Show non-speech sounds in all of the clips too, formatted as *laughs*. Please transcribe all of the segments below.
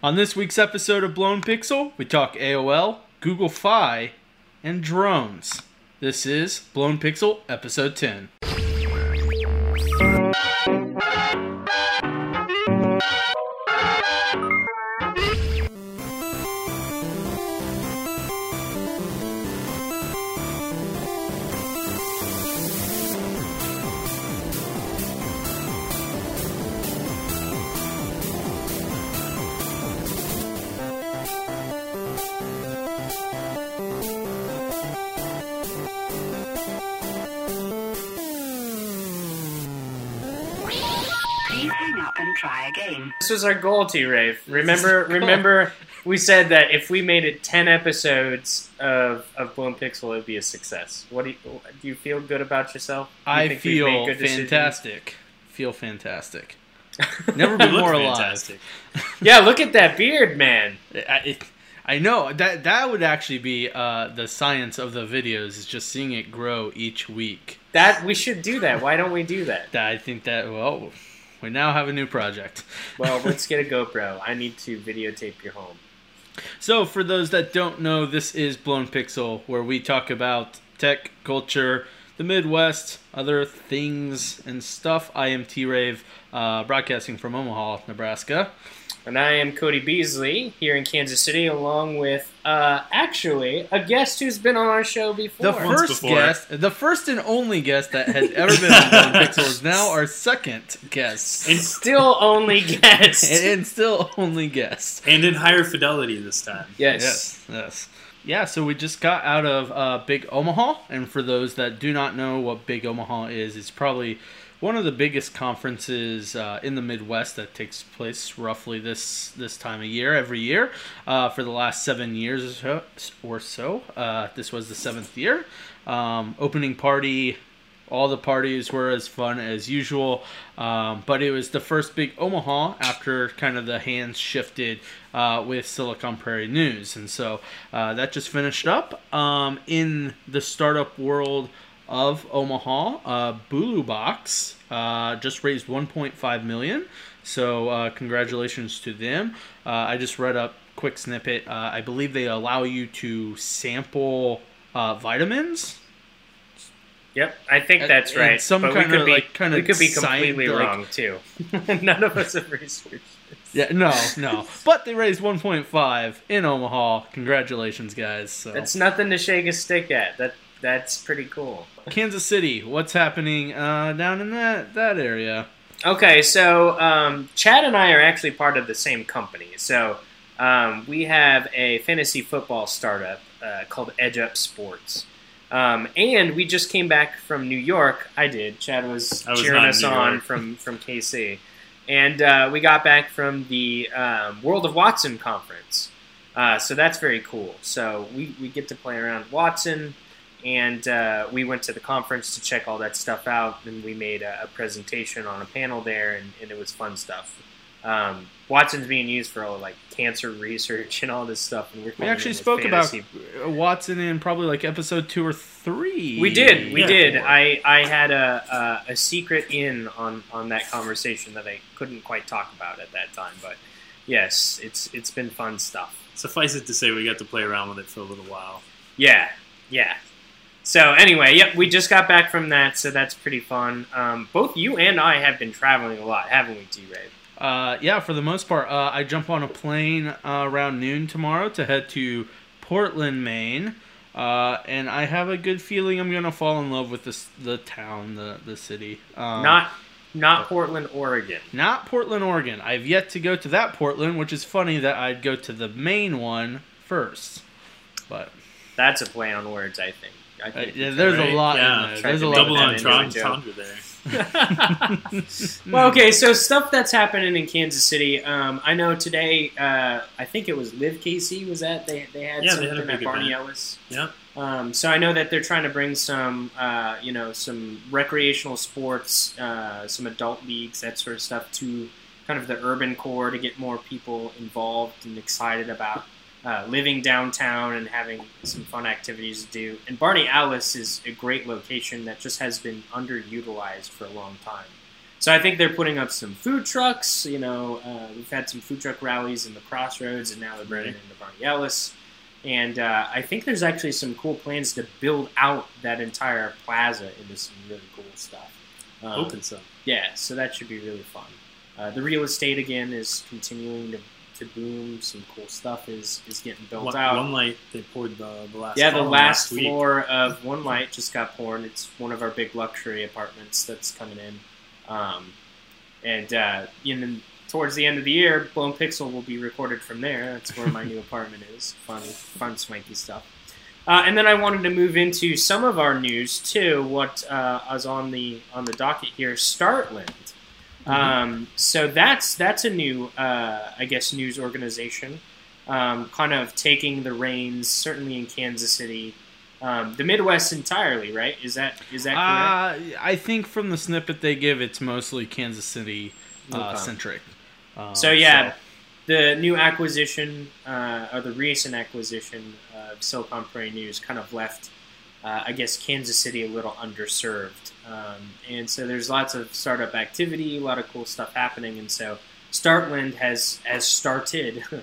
On this week's episode of Blown Pixel, we talk AOL, Google Fi, and drones. This is Blown Pixel, episode 10. This was our goal, T. Rave. Remember, remember, we said that if we made it ten episodes of of Blown Pixel, it would be a success. What do you do? You feel good about yourself? You I think we've made feel good decisions? fantastic. Feel fantastic. *laughs* Never been You look more alive. fantastic. *laughs* Yeah, look at that beard, man. I, it, I know that that would actually be uh, the science of the videos is just seeing it grow each week. That we should do that. Why don't we do that? That I think that well, we now have a new project. *laughs* Well, let's get a GoPro. I need to videotape your home. So, for those that don't know, this is Blown Pixel, where we talk about tech, culture, the Midwest, other things and stuff. I am T Rave, uh, broadcasting from Omaha, Nebraska. And I am Cody Beasley here in Kansas City, along with uh, actually a guest who's been on our show before. The Once first before. guest, the first and only guest that has ever been on *laughs* Pixel is now our second guest, And, Still only *laughs* guest. and, and still only guest. and in higher fidelity this time. yes. Yes, yes. Yeah, so we just got out of uh, Big Omaha, and for those that do not know what Big Omaha is, it's probably one of the biggest conferences uh, in the Midwest that takes place roughly this this time of year every year uh, for the last seven years or so. Uh, this was the seventh year. Um, opening party all the parties were as fun as usual, um, but it was the first big Omaha after kind of the hands shifted uh, with Silicon Prairie News, and so uh, that just finished up um, in the startup world of Omaha. Uh, Bulu Box uh, just raised 1.5 million, so uh, congratulations to them. Uh, I just read a quick snippet. I believe they allow you to sample vitamins. Yep, I think that's right. some but we kinda, could be, like, kinda we could be completely wrong too. *laughs* None of us have researched. this. Yeah, no, no. But they raised 1.5 in Omaha. Congratulations, guys. So That's nothing to shake a stick at. That that's pretty cool. Kansas City, what's happening uh, down in that that area? Okay, so um, Chad and I are actually part of the same company. So um, we have a fantasy football startup uh, called Edge Up Sports. Um, and we just came back from New York. I did. Chad was, was cheering us on from, from KC. And uh, we got back from the um, World of Watson conference. Uh, so that's very cool. So we, we get to play around Watson, and uh, we went to the conference to check all that stuff out. And we made a, a presentation on a panel there, and, and it was fun stuff. Um, Watson's being used for all like cancer research and all this stuff. And we're We actually spoke about fantasy. uh, Watson in probably like episode two or three. We did, we Yeah. did. I, I had a, a a secret in on, on that conversation that I couldn't quite talk about at that time, but yes, it's it's been fun stuff. Suffice it to say, we got to play around with it for a little while. Yeah, yeah. So anyway, yep, we just got back from that, so that's pretty fun. Um, both you and I have been traveling a lot, haven't we, T. Ray? Uh, yeah, for the most part, uh, I jump on a plane uh, around noon tomorrow to head to Portland, Maine. Uh, and I have a good feeling I'm gonna fall in love with this the town, the the city. Um, Not not Portland, Oregon. Not Portland, Oregon. I've yet to go to that Portland, which is funny that I'd go to the main one first. But That's a play on words, I think. I uh, think yeah, there's can- a lot Yeah, in there. There's a lot. Double that of on into a Tron- joke. Tundra there. *laughs* Well, okay, so stuff that's happening in Kansas City. Um, I know today. Uh, I think it was Live KC. Was that they? They had Yeah, they had at Barney event. Ellis. Yeah. Um, so I know that they're trying to bring some, uh, you know, some recreational sports, uh, some adult leagues, that sort of stuff to kind of the urban core to get more people involved and excited about uh, living downtown and having some fun activities to do. And Barney Allis is a great location that just has been underutilized for a long time. So I think they're putting up some food trucks. You know, uh, we've had some food truck rallies in the Crossroads, and now they're bringing in the Barney Allis. And uh, I think there's actually some cool plans to build out that entire plaza into some really cool stuff. Um, Open some. yeah, so that should be really fun. Uh, the real estate again is continuing to, to boom. Some cool stuff is, is getting built One, out. one light they poured the, the last. yeah, the last week. floor of One Light just got poured. It's one of our big luxury apartments that's coming in. Um, and uh, in, towards the end of the year, Blown Pixel will be recorded from there. That's where my *laughs* new apartment is. Fun, fun, swanky stuff. Uh, and then I wanted to move into some of our news too. What uh, is on the on the docket here? Startland. Um, so that's that's a new, uh, I guess, news organization, um, kind of taking the reins, certainly in Kansas City, um, the Midwest entirely. Right? Is that is that correct? Uh, I think from the snippet they give, it's mostly Kansas City uh, centric. Um, So yeah, the new acquisition uh, or the recent acquisition of Silicon Prairie News kind of left, uh, I guess, Kansas City a little underserved, um, and so there's lots of startup activity, a lot of cool stuff happening, and so Startland has has started. *laughs*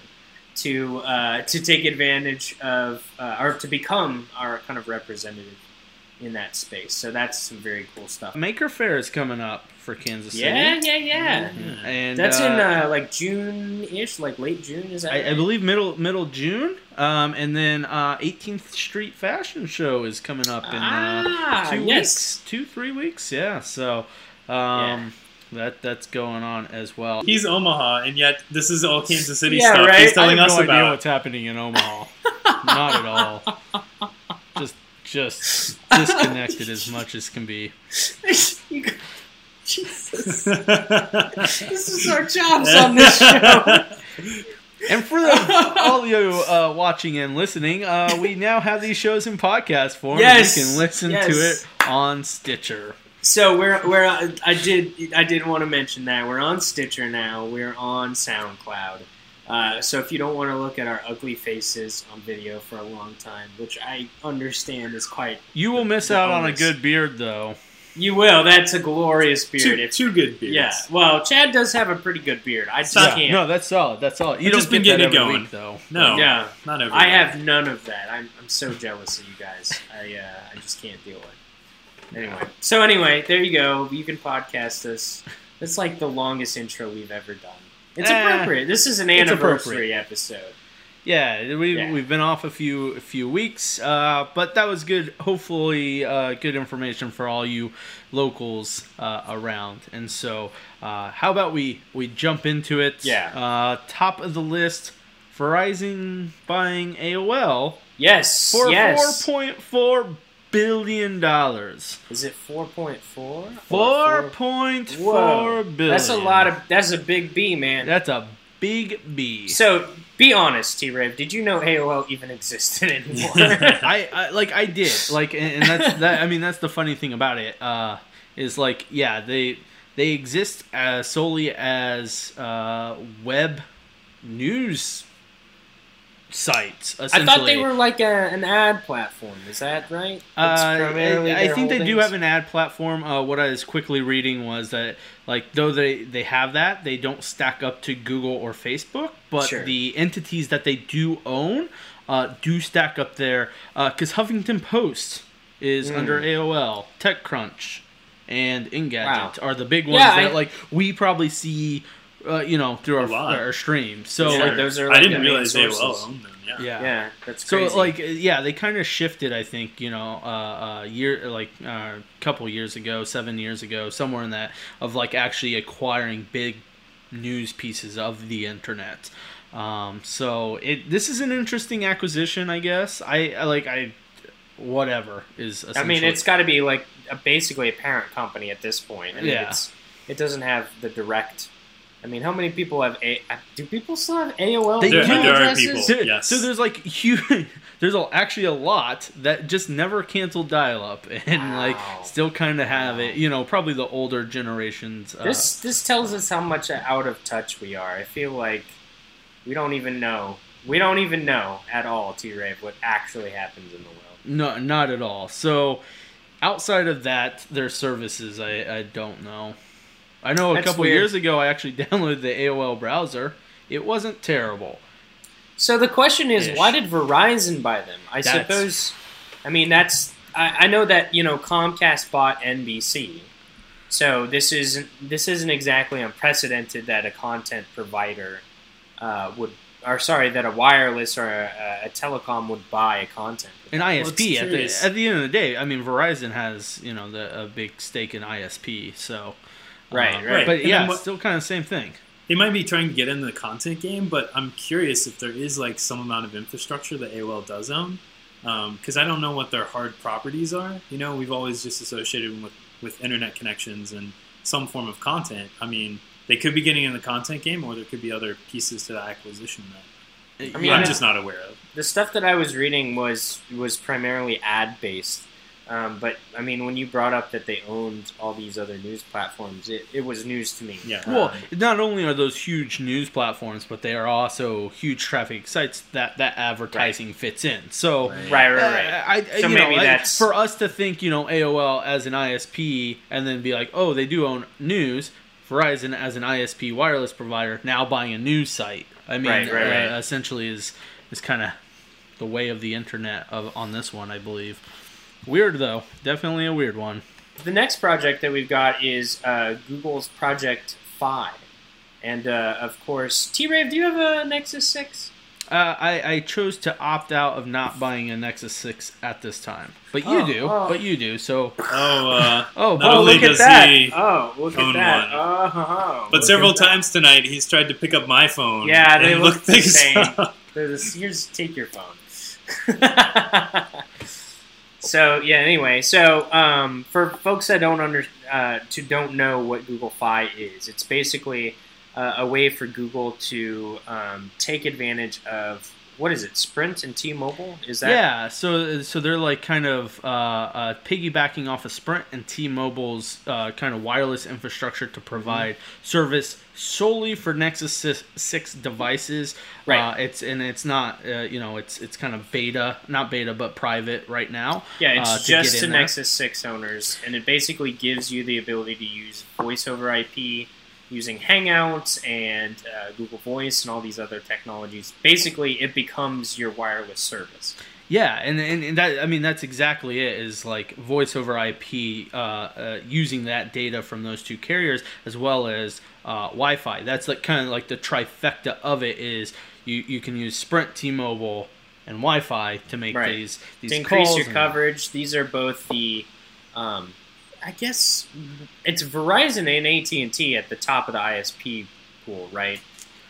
To uh, to take advantage of uh, or to become our kind of representative in that space, so that's some very cool stuff. Maker Faire is coming up for Kansas City. Yeah, yeah, yeah. and That's uh, in uh, like June-ish, like late June. Is that? I, I believe middle middle June. Um, and then uh, 18th Street Fashion Show is coming up in uh, Ah, two yes. weeks, two three weeks. Yeah, so um, that that's going on as well. He's Omaha, and yet this is all Kansas City Yeah, stuff right? he's telling I have us no idea about. what's happening in Omaha. *laughs* Not at all. Just just disconnected as much as can be. *laughs* You- Jesus, *laughs* this is our jobs on this show. *laughs* And for the, all you uh, watching and listening, uh, we now have these shows in podcast form. Yes, you can listen to it on Stitcher. So we're we're I did I did want to mention that we're on Stitcher now. We're on SoundCloud. Uh, so if you don't want to look at our ugly faces on video for a long time, which I understand is quite, You will miss out on a good beard, though. You will. That's a glorious beard. two, If- two good beards. yeah. Well, Chad does have a pretty good beard. I just Yeah, can't. No, that's solid. That's solid. You I've don't just been get that getting it every going. week, though. No, Yeah. not every. I have none of that. I'm, I'm so jealous of you guys. I uh, I just can't deal with it. Anyway, so anyway, there you go. You can podcast us. That's like the longest intro we've ever done. It's Eh, appropriate. This is an it's anniversary episode. Yeah, we Yeah. we've been off a few a few weeks, uh, but that was good. Hopefully, uh, good information for all you locals uh, around. And so, uh, how about we we jump into it? Yeah. Uh, top of the list: Verizon buying AOL Yes. for yes. four point four billion dollars. Is it four point four? Four point four billion. That's a lot of. That's a big B, man. That's a big B. So be honest, T. Rav. Did you know AOL even existed anymore? *laughs* *laughs* I, I like I did like and, and that's that I mean that's the funny thing about it uh is like yeah they they exist as solely as uh web news sites I thought they were like a, an ad platform. Is that right? Uh, I, I their think they do have an ad platform. Uh, what I was quickly reading was that, like, though they, they have that, they don't stack up to Google or Facebook, but Sure. the entities that they do own uh, do stack up there. Because Huffington Post is Mm. under AOL, TechCrunch, and Engadget are the big ones Yeah, that, I- like, we probably see, uh, you know, through our, our stream. So, Yeah, like, those are. I didn't the main realize AOL sources. owned them. Yeah. yeah. Yeah, that's So like yeah, they kind of shifted. I think you know, uh, uh, year like a uh, couple years ago, seven years ago, somewhere in that of like actually acquiring big news pieces of the internet. Um, so it this is an interesting acquisition, I guess. I, I like I whatever is. I mean, it's got to be like a, basically a parent company at this point. I mean, Yeah. it's, it doesn't have the direct. I mean, how many people have a? uh, Do people still have AOL? They There, do. email there are addresses? people. So, Yes. so there's like huge. *laughs* There's a, actually a lot that just never canceled dial-up *laughs* and like still kind of have Wow. it. You know, probably the older generations. Uh, This this tells us how much out of touch we are. I feel like we don't even know. We don't even know at all, T. Rave, what actually happens in the world. No, not at all. So, outside of that, their services, I, I don't know. I know a That's couple weird. years ago I actually *laughs* downloaded the AOL browser. It wasn't terrible. So the question is, Ish. why did Verizon buy them? I That's- suppose. I mean, that's. I, I know that you know Comcast bought NBC, so this isn't this isn't exactly unprecedented that a content provider uh, would, or sorry, that a wireless or a, a telecom would buy a content. An ISP it's at the at the end of the day, I mean Verizon has you know the, a big stake in ISP, so Right, uh, right. But And yeah, then what- still kind of the same thing. They might be trying to get into the content game, but I'm curious if there is like some amount of infrastructure that AOL does own, because I don't know what their hard properties are. You know, we've always just associated them with with internet connections and some form of content. I mean, they could be getting in the content game, or there could be other pieces to the acquisition that I mean, I'm just not aware of. The stuff that I was reading was was primarily ad based. Um, but I mean, when you brought up that they owned all these other news platforms, it, it was news to me. Yeah. Well, Um, not only are those huge news platforms, but they are also huge traffic sites that that advertising fits in. So. right, right, right. Uh, I, I- So you know, maybe I- that's- for us to think, you know, AOL as an ISP, and then be like, oh, they do own news. Verizon as an ISP wireless provider now buying a news site. I mean, Right, right, uh, right. essentially is is kind of the way of the internet of on this one, I believe. Weird though, definitely a weird one. The next project that we've got is uh, Google's Project Fi, and uh, of course, T Rave. Do you have a Nexus Six? Uh, I, I chose to opt out of not buying a Nexus Six at this time, but you Oh, do, oh. but you do. So, Oh, uh, *laughs* oh, Not but- only look at does that! he Oh, look own at that! one. Oh, ho, ho. but Look several at that. times tonight he's tried to pick up my phone. Yeah, they look look the things same. up. There's a, here's take your phone. *laughs* so yeah. Anyway, so um, for folks that don't under uh, to don't know what Google Fi is, it's basically uh, a way for Google to um, take advantage of what is it? Sprint and T-Mobile. Is that yeah, so so they're like kind of uh, uh, piggybacking off of Sprint and T-Mobile's uh, kind of wireless infrastructure to provide service solely for Nexus Six- Six devices. Right. Uh, it's and it's not uh, you know it's it's kind of beta, not beta, but private right now. Yeah, it's uh, to just to there. Nexus 6 owners, and it basically gives you the ability to use voice over IP using Hangouts and uh, Google Voice and all these other technologies. Basically, it becomes your wireless service. Yeah, and, and, and that I mean that's exactly it. Is like voice over IP uh, uh, using that data from those two carriers as well as uh, Wi-Fi. That's like kind of like the trifecta of it. Is you, you can use Sprint, T-Mobile, and Wi-Fi to make Right. these these to increase your coverage, these are both the, um, I guess it's Verizon and AT and T at the top of the ISP pool, right?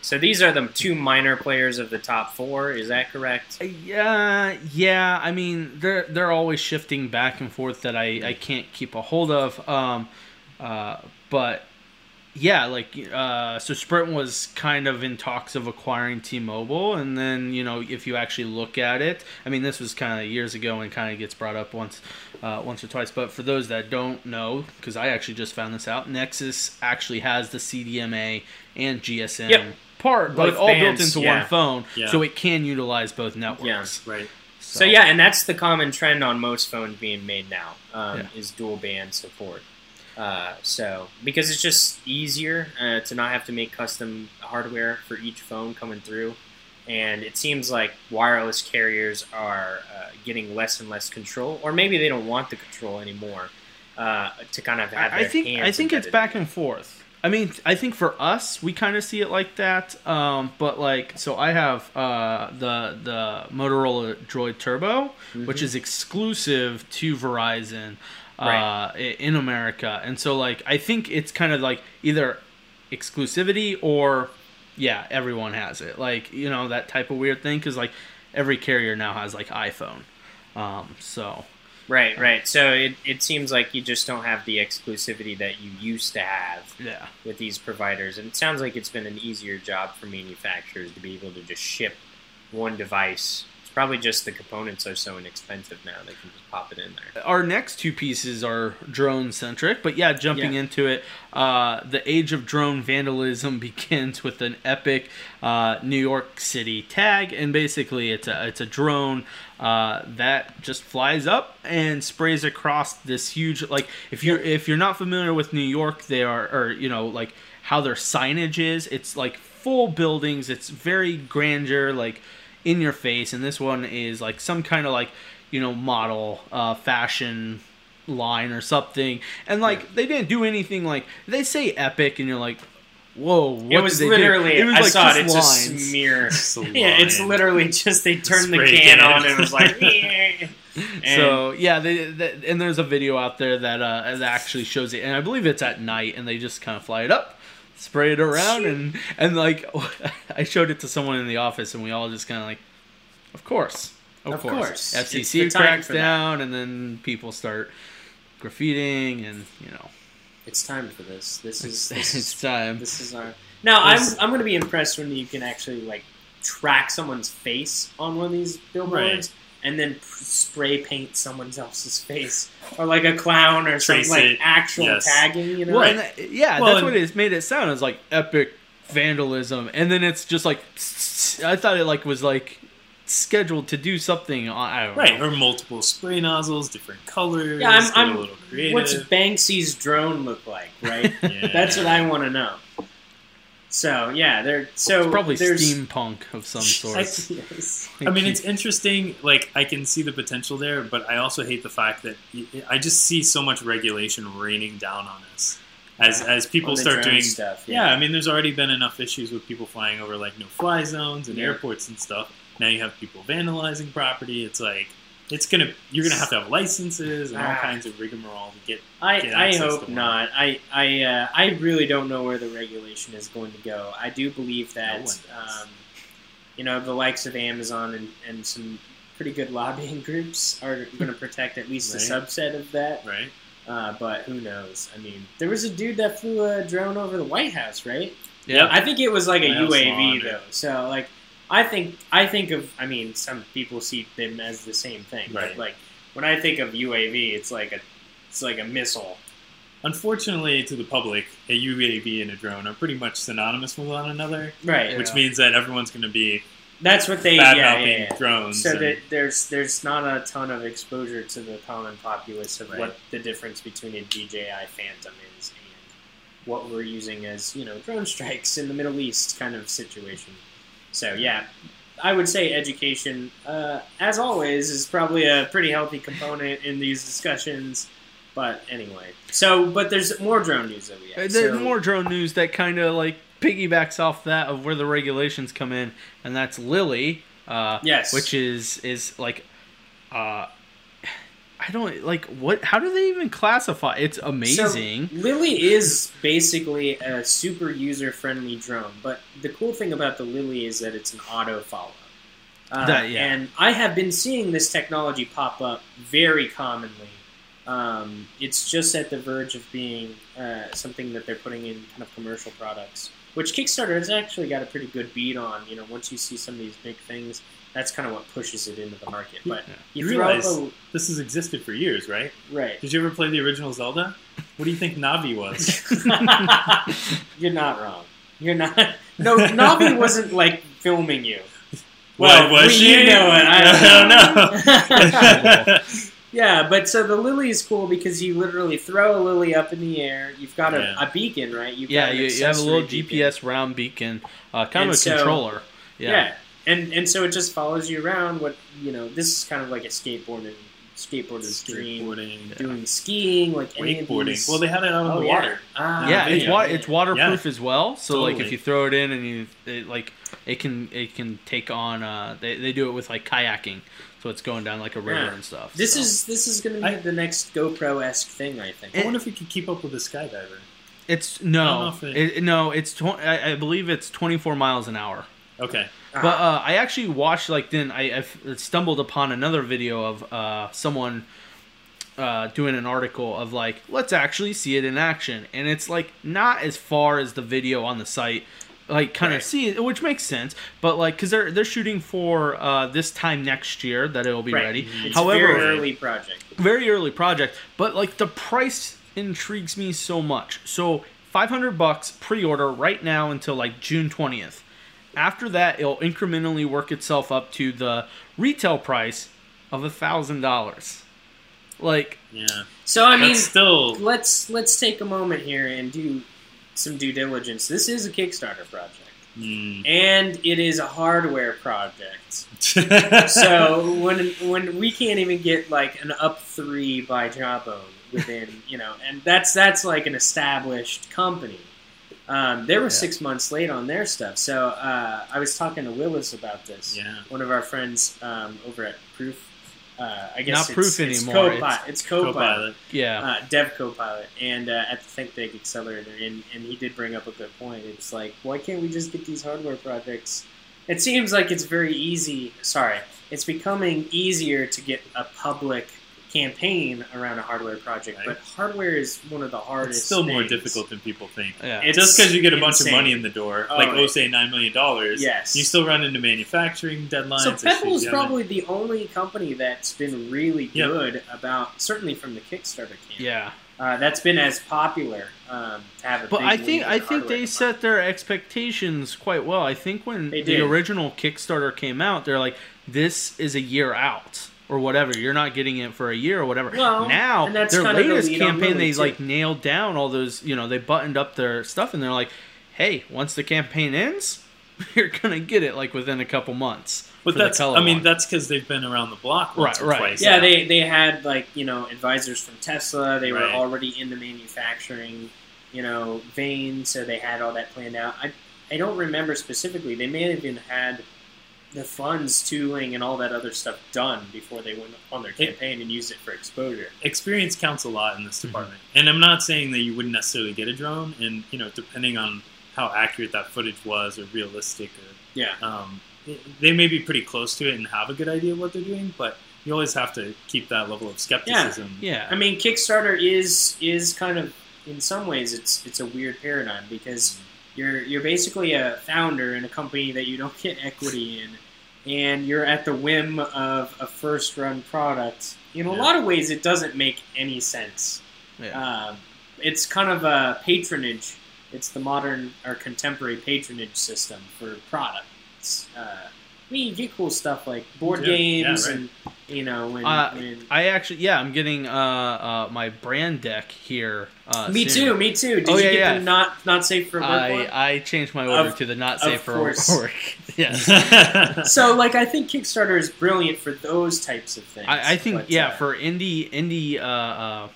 So these are the two minor players of the top four. Is that correct? Yeah, yeah. I mean, they're they're always shifting back and forth that I, I can't keep a hold of. Um, uh, but yeah, like uh, so Sprint was kind of in talks of acquiring T-Mobile, and then you know if you actually look at it, I mean this was kind of years ago and kind of gets brought up once, uh, once or twice. But for those that don't know, because I actually just found this out, Nexus actually has the CDMA and GSM Yep. part, like Both all built into yeah. one phone, Yeah. so it can utilize both networks. Yeah, right. So yeah, and that's the common trend on most phones being made now um, is dual band support. Uh, so because it's just easier uh, to not have to make custom hardware for each phone coming through, and it seems like wireless carriers are uh, getting less and less control, or maybe they don't want the control anymore uh, to kind of have. I, think I think it's back and forth. I mean, I think for us, we kind of see it like that. Um, but like, so I have uh, the the Motorola Droid Turbo, which Mhm. is exclusive to Verizon Right. i- in America, and so like, I think it's kind of like either exclusivity or yeah, everyone has it. Like you know that type of weird thing because like every carrier now has like iPhone. Um, so Right, right. So it, it seems like you just don't have the exclusivity that you used to have. yeah. with these providers, and it sounds like it's been an easier job for manufacturers to be able to just ship one device Probably just the components are so inexpensive now they can just pop it in there. Our next two pieces are drone centric, but yeah, jumping Yeah. into it, uh, the age of drone vandalism *laughs* begins with an epic uh, New York City tag, and basically it's a it's a drone uh, that just flies up and sprays across this huge like if you're if you're not familiar with New York, they are or you know like how their signage is, it's like full buildings, it's very grandeur, like in your face, and this one is like some kind of like you know model uh, fashion line or something, and like they didn't do anything like they say epic, and you're like, whoa, what it was did they do? literally. It was I like saw it. just *laughs* It's lines. a smear. It's a yeah, it's literally just they turned the Spray can can. on and it was like. *laughs* And- so yeah, they, they, and there's a video out there that uh, that actually shows it, and I believe it's at night, and they just kind of fly it up, spray it around, and and like *laughs* I showed it to someone in the office, and we all just kind of like, of course, of, Of course. course. FCC cracks for that. down, and then people start graffitiing, and you know, It's time for this. This is *laughs* this it's is time. this is our. Now I'm I'm gonna be impressed when you can actually like track someone's face on one of these billboards. And then spray paint someone else's face, or like a clown, or something Trace like it. actual Yes. tagging. You know, Well, Right. that- uh, yeah, Well, that's what and- it made it sound. It's like epic vandalism, and then it's just like I thought it like was like scheduled to do something. on- I don't Right, know. or multiple spray nozzles, different colors. Yeah, I'm- get a I'm- little creative. what's Banksy's drone look like? Right, *laughs* Yeah. that's what I want to know. So yeah, they're so It's probably steampunk of some *laughs* sort. I, Yes. I mean, it's interesting. Like, I can see the potential there, but I also hate the fact that I just see so much regulation raining down on us as as people On start doing stuff. Yeah, I mean, there's already been enough issues with people flying over like no-fly zones and Yeah. airports and stuff. Now you have people vandalizing property. It's like it's gonna you're gonna have to have licenses and all Ah. kinds of rigmarole to get. I, get I hope to not. I I uh, I really don't know where the regulation is going to go. I do believe that one does. um, you know the likes of Amazon and, and some pretty good lobbying *laughs* groups are going to protect at least a subset of that. Right? Uh, but who knows? I mean, there was a dude that flew a drone over the White House, right? yeah, I think it was like a White House Law UAV though. So like, I think I think of. I mean, some people see them as the same thing, Right. but like when I think of UAV, it's like a it's like a missile. Unfortunately, to the public, a UAV and a drone are pretty much synonymous with one another, Right. which means that everyone's going to be That's what they bad yeah, mouthing yeah, yeah. drones. So and- that there's there's not a ton of exposure to the common populace of Right. what the difference between a DJI Phantom is and what we're using as you know drone strikes in the Middle East kind of situation. So yeah, I would say education, uh, as always, is probably a pretty healthy component in these discussions. But anyway, so but there's more drone news that we Uh, have. There's So- more drone news that kind of like piggybacks off that of where the regulations come in, and that's Lily. Uh, Yes. which is is like, uh, I don't like what. How do they even classify? It's amazing. So, Lily is basically a super user friendly drone, but the cool thing about the Lily is that it's an auto follow. Uh, That- yeah. And I have been seeing this technology pop up very commonly. Um, it's just at the verge of being uh, something that they're putting in kind of commercial products, which Kickstarter has actually got a pretty good beat on. You know, once you see some of these big things, that's kind of what pushes it into the market. But Yeah. you, You realize- up this has existed for years, right? right. Did you ever play the original Zelda? What do you think Navi was? *laughs* *laughs* You're not wrong. You're not. No, Navi *laughs* wasn't like filming you. Well, was she? You know it. I don't know. yeah, but so the lily is cool because you literally throw a lily up in the air. You've got a, Yeah. a beacon, right? You've yeah, got you, you have a little beacon. GPS round beacon, uh, kind And of a so- controller. Yeah. Yeah. And and so it just follows you around. What you know, this is kind of like a skateboarding skateboarder's dream. Skateboarding, Doing skiing, like any of wakeboarding. Well, they had it out on Oh, the yeah. water. Ah, yeah, it's wa- it's waterproof as well. So like if you throw it in and you it, like it can it can take on uh they, they do it with like kayaking. So it's going down like a river Yeah. and stuff. This so. is this is going to be I- the next GoPro esque thing, I think. I wonder if we could keep up with the skydiver. it's I don't know no it- it, no it's tw- I, I believe it's 24 miles an hour. Okay. But uh, I actually watched like then I, I stumbled upon another video of uh, someone uh, doing an article of like let's actually see it in action, and it's like not as far as the video on the site, like kind Right. of see it, which makes sense. But like, because they're they're shooting for uh, this time next year that it'll be Right. ready. It's However, very early project. very early project, but like the price intrigues me so much. So 500 bucks pre-order right now until like June 20th. After that, it'll incrementally work itself up to the retail price of a thousand dollars. Like, Yeah. So I mean, still let's let's take a moment here and do some due diligence. This is a Kickstarter project, mm. and it is a hardware project. *laughs* So when when we can't even get like an up three by Jawbone within you know, and that's that's like an established company. Um, they were Yeah. six months late on their stuff. So uh, I was talking to Willis about this. yeah. One of our friends um, over at Proof. Uh, I guess Not it's, Proof it's anymore, Copilot. It's, Copilot Copilot. yeah, uh, Dev Copilot, and uh, at the Think Big Accelerator, and, and he did bring up a good point. It's like, why can't we just get these hardware projects? It seems like it's very easy. Sorry, it's becoming easier to get a public campaign around a hardware project, Right. but hardware is one of the hardest. It's still more things. difficult than people think. yeah. It's Just because you get a bunch insane. of money in the door, Oh, like right. oh, say nine million dollars, Yes. you still run into manufacturing deadlines. So Pebble is probably the only company that's been really Yep. good about, certainly from the Kickstarter camp. yeah. Uh, that's been as popular um, to have a But big I think I think they department. set their expectations quite well. I think when the original Kickstarter came out, they're like, "This is a year out." Or whatever, you're not getting it for a year or whatever. Well, now and that's their kind of the latest campaign, they too. like nailed down all those. You know, they buttoned up their stuff, and they're like, "Hey, once the campaign ends, *laughs* you're gonna get it like within a couple months." But that's, I mean, that's because they've been around the block once Right, or right. twice. Yeah, Yeah. they they had like you know advisors from Tesla. They were already in the manufacturing, you know, vein, so they had all that planned out. I I don't remember specifically. They may have even had the funds, tooling, and all that other stuff done before they went on their It- campaign and used it for exposure. experience counts a lot in this Mm-hmm. department. And I'm not saying that you wouldn't necessarily get a drone, and you know, depending on how accurate that footage was or realistic, or Yeah, um, they may be pretty close to it and have a good idea of what they're doing. But you always have to keep that level of skepticism. yeah, I mean Kickstarter is is kind of in some ways it's it's a weird paradigm because you're you're basically a founder in a company that you don't get equity in, and you're at the whim of a first run product. In a Yeah. lot of ways, it doesn't make any sense. yeah. Um, it's kind of a patronage. It's the modern or contemporary patronage system for products. Uh, I mean, you get cool stuff like board Yeah, yeah, games right. and you know when, Uh, when I actually, yeah, I'm getting uh, uh, my brand deck here. Uh, Me soon. too. Me too. Did Oh, you yeah, get yeah. the not not safe for work I, one? I changed my order Of- to the not safe for course. *laughs* work. *laughs* yes. So, like, I think Kickstarter is brilliant for those types of things. I, I think but, yeah, uh, for indie indie uh, uh,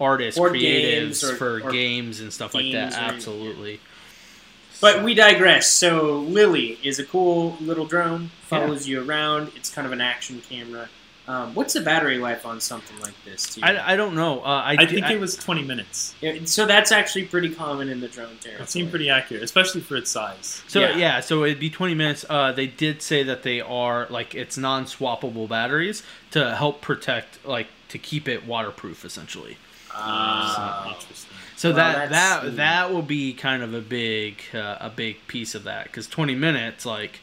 artists, creatives, games or- for or games and stuff like that, absolutely. But we digress. So, Lily is a cool little drone. Follows you around. It's kind of an action camera. Um, what's the battery life on something like this? To you? I, I don't know. Uh, I, I think I- it was 20 minutes. Yeah, so that's actually pretty common in the drone territory. It seemed pretty accurate, especially for its size. So Yeah. yeah. so it'd be 20 minutes. Uh, they did say that they are like it's non-swappable batteries to help protect, like to keep it waterproof, essentially. Interesting. So Well, that that's- that that will be kind of a big uh, a big piece of that because 20 minutes, like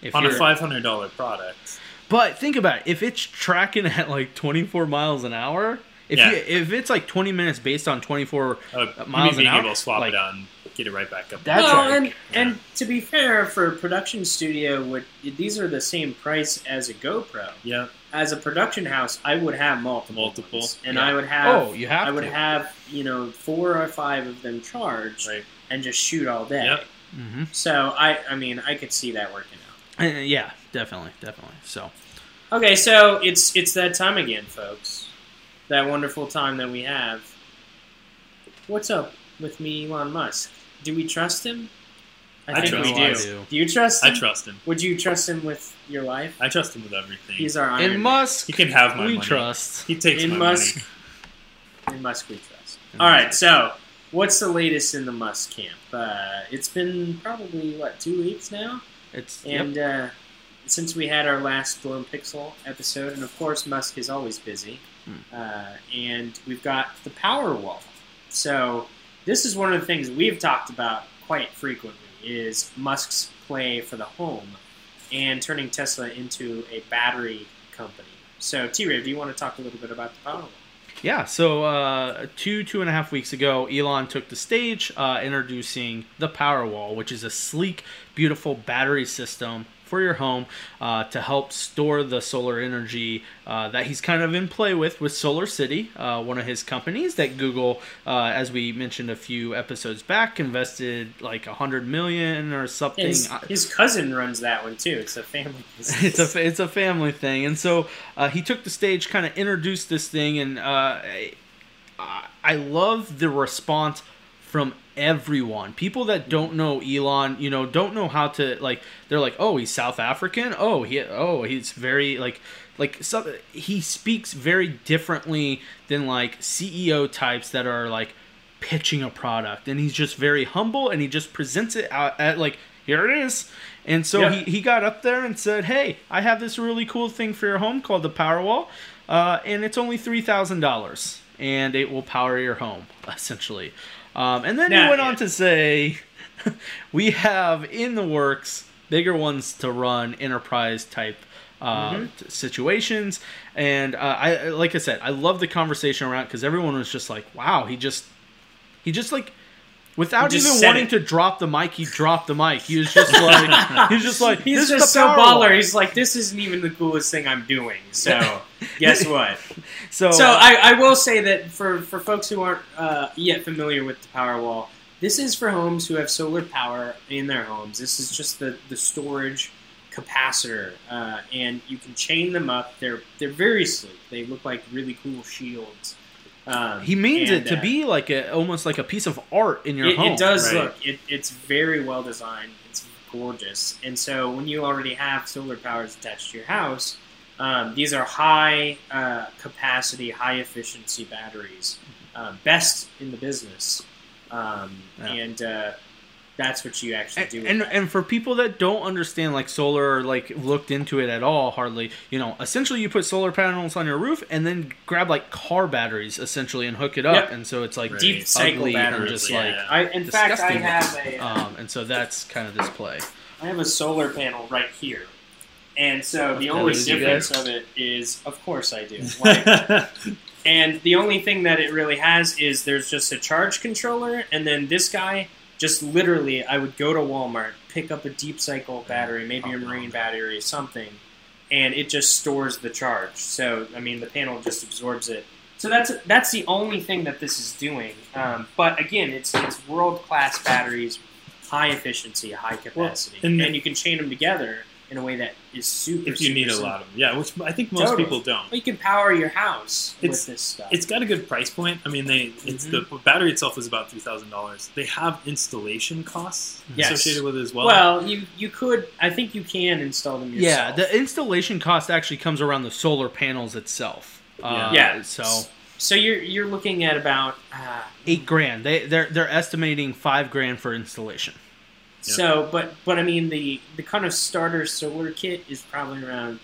if On a you're- $500 product. But think about it. If it's tracking at like 24 miles an hour, if Yeah. you, if it's like 20 minutes based on 24, Uh, miles an hour, able to swap like- it on get it right back up. That's well, right. and and to be fair, for a production studio, would these are the same price as a GoPro. Yeah. As a production house, I would have multiple, Multiple, ones. and yeah. I would have. Oh, you have I would to. have you know four or five of them charged Right. and just shoot all day. Yep. hmm So I, I mean, I could see that working out. Uh, yeah, definitely, definitely. So Okay, so it's it's that time again, folks. That wonderful time that we have. What's up with me, Elon Musk? Do we trust him? I think we do. I do. Do you trust him? I trust him. Would you trust him with your life? I trust him with everything. He's our Iron in Man. Musk, he can have my we money. trust. He takes In my Musk. money. In Musk, we trust. In All right, Musk. so what's the latest in the Musk camp? Uh, it's been probably what two weeks now, It's yep. and uh, since we had our last Blown Pixel episode, and of course Musk is always busy, Hmm. uh, and we've got the Powerwall. So this is one of the things we've talked about quite frequently. Is Musk's play for the home and turning Tesla into a battery company. So, T Ray, do you want to talk a little bit about the Powerwall? Yeah, so uh, two, two and a half weeks ago, Elon took the stage uh, introducing the Powerwall, which is a sleek, beautiful battery system for your home uh, to help store the solar energy uh, that he's kind of in play with with SolarCity, uh, one of his companies that Google, uh, as we mentioned a few episodes back, invested like a hundred million or something. His, his cousin runs that one too. It's a family *laughs* it's a it's a family thing, and so uh, he took the stage, kind of introduced this thing, and uh, I, I love the response from everyone. People that don't know Elon, you know, don't know how to like. They're like, oh, he's South African. Oh, he oh he's very like like so, he speaks very differently than like CEO types that are like pitching a product, and he's just very humble and he just presents it out at like here it is. And so Yeah. he, he got up there and said, "Hey, I have this really cool thing for your home called the Powerwall, uh, and it's only three thousand dollars, and it will power your home *laughs* essentially." Um, and then he went yeah. on to say, *laughs* "We have in the works bigger ones to run enterprise type." Uh, Mm-hmm. situations and uh, I like I said I love the conversation around because everyone was just like wow he just he just like without just even wanting it. to drop the mic he dropped the mic he was just like *laughs* he was just like He's just so baller. He's like, this isn't even the coolest thing I'm doing. So, *laughs* guess *laughs* what? so, So uh, I, I will say that for, for folks who aren't uh, yet familiar with the Powerwall, this is for homes who have solar power in their homes. This is just the, the storage capacitor, uh, and you can chain them up. They're they're very sleek. They look like really cool shields. Um, he means and, it to uh, be like a almost like a piece of art in your it, home it does right? look. It, it's very well designed. It's gorgeous. And so when you already have solar powers attached to your house, um, these are high uh, capacity, high efficiency batteries, um, best in the business. Um, Yeah. And uh, that's what you actually and, do. and that. and for people that don't understand like solar or like looked into it at all hardly you know essentially you put solar panels on your roof and then grab like car batteries essentially and hook it up Yep. and so it's like Right. deep cycle and batteries. just yeah. like I, in fact, I have a. uh, um, and so that's kind of this play I have a solar panel right here. And so the only difference of it is, of course I do. Like, *laughs* And the only thing that it really has is there's just a charge controller, and then this guy just literally, I would go to Walmart, pick up a deep cycle battery, maybe a marine battery, something, and it just stores the charge. So I mean, the panel just absorbs it. So that's that's the only thing that this is doing. Um, but again, it's it's world class batteries, high efficiency, high capacity, and- and, you can chain them together in a way that is super. if you super need a lot of them, yeah, which I think most Totally. people don't. You can power your house It's- with this stuff. It's got a good price point. I mean, they it's the battery itself is about three thousand dollars. They have installation costs Yes. associated with it as well. Well, you you could. I think you can install them yeah the installation cost actually comes around the solar panels itself uh, Yeah. so so you're you're looking at about uh, eight grand they they're they're estimating five grand for installation so, but but I mean the the kind of starter solar kit is probably around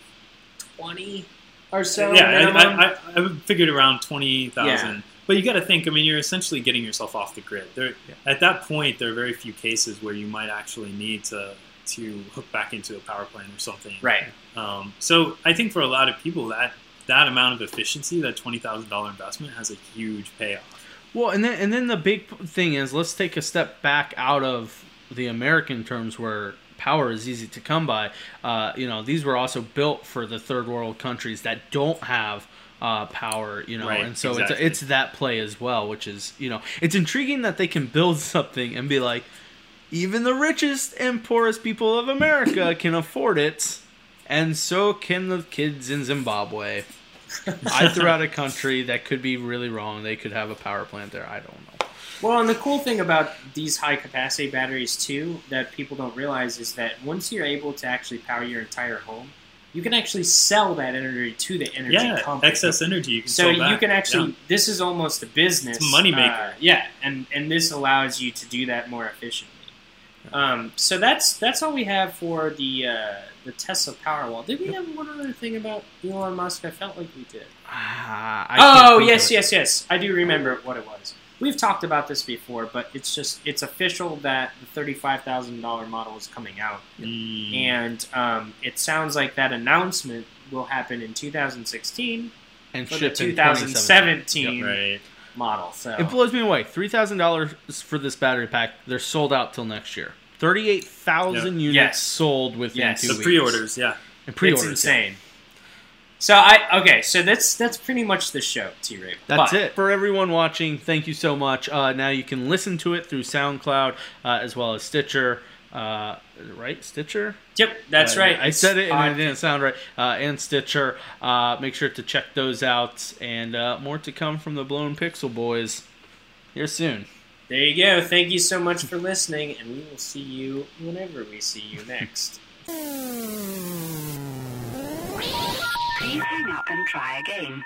twenty or so. yeah. I, I, I, figured around twenty thousand. Yeah. But you got to think. I mean, you're essentially getting yourself off the grid. There, at that point, there are very few cases where you might actually need to to hook back into a power plant or something. right. Um, so I think for a lot of people, that that amount of efficiency, that twenty thousand dollar investment, has a huge payoff. Well, and then and then the big thing is let's take a step back out of the American terms where power is easy to come by. Uh, you know, these were also built for the third world countries that don't have uh, power. You know, Right, and so exactly. it's it's that play as well, which is you know it's intriguing that they can build something and be like, even the richest and poorest people of America *laughs* can afford it. And so can the kids in Zimbabwe. *laughs* I threw out a country that could be really wrong. They could have a power plant there. I don't know. Well, and the cool thing about these high capacity batteries too that people don't realize is that once you're able to actually power your entire home, you can actually sell that energy to the energy Yeah, company. excess energy you can So you can actually. Yeah. This is almost a business. It's a moneymaker. Uh, yeah, and and this allows you to do that more efficiently. Um, so that's that's all we have for the uh, the Tesla Powerwall. Did we have one other thing about Elon Musk? I felt like we did. Ah, I Oh yes, yes, yes. I do remember what it was. We've talked about this before, but it's just it's official that the thirty-five thousand dollar model is coming out, Mm. and um, it sounds like that announcement will happen in 2016 and for the ship in 2017. 2017 right. model. So It blows me away. Three thousand dollars for this battery pack. They're sold out till next year. Thirty-eight thousand units Yes. sold within Yes. two The weeks. pre-orders, yeah. And pre-orders. it's yeah. Insane. So I okay, so that's that's pretty much the show, T Ray. That's it for everyone watching. Thank you so much. Uh, now you can listen to it through SoundCloud uh, as well as Stitcher. Uh, right, Stitcher. Yep, that's Uh, right. I said it and Pod- it didn't sound right. Uh, and Stitcher. Uh, make sure to check those out. And uh, more to come from the Blown Pixel Boys here soon. There you go. Thank you so much for listening, and we will see you whenever we see you next. *laughs* Hang up and try again.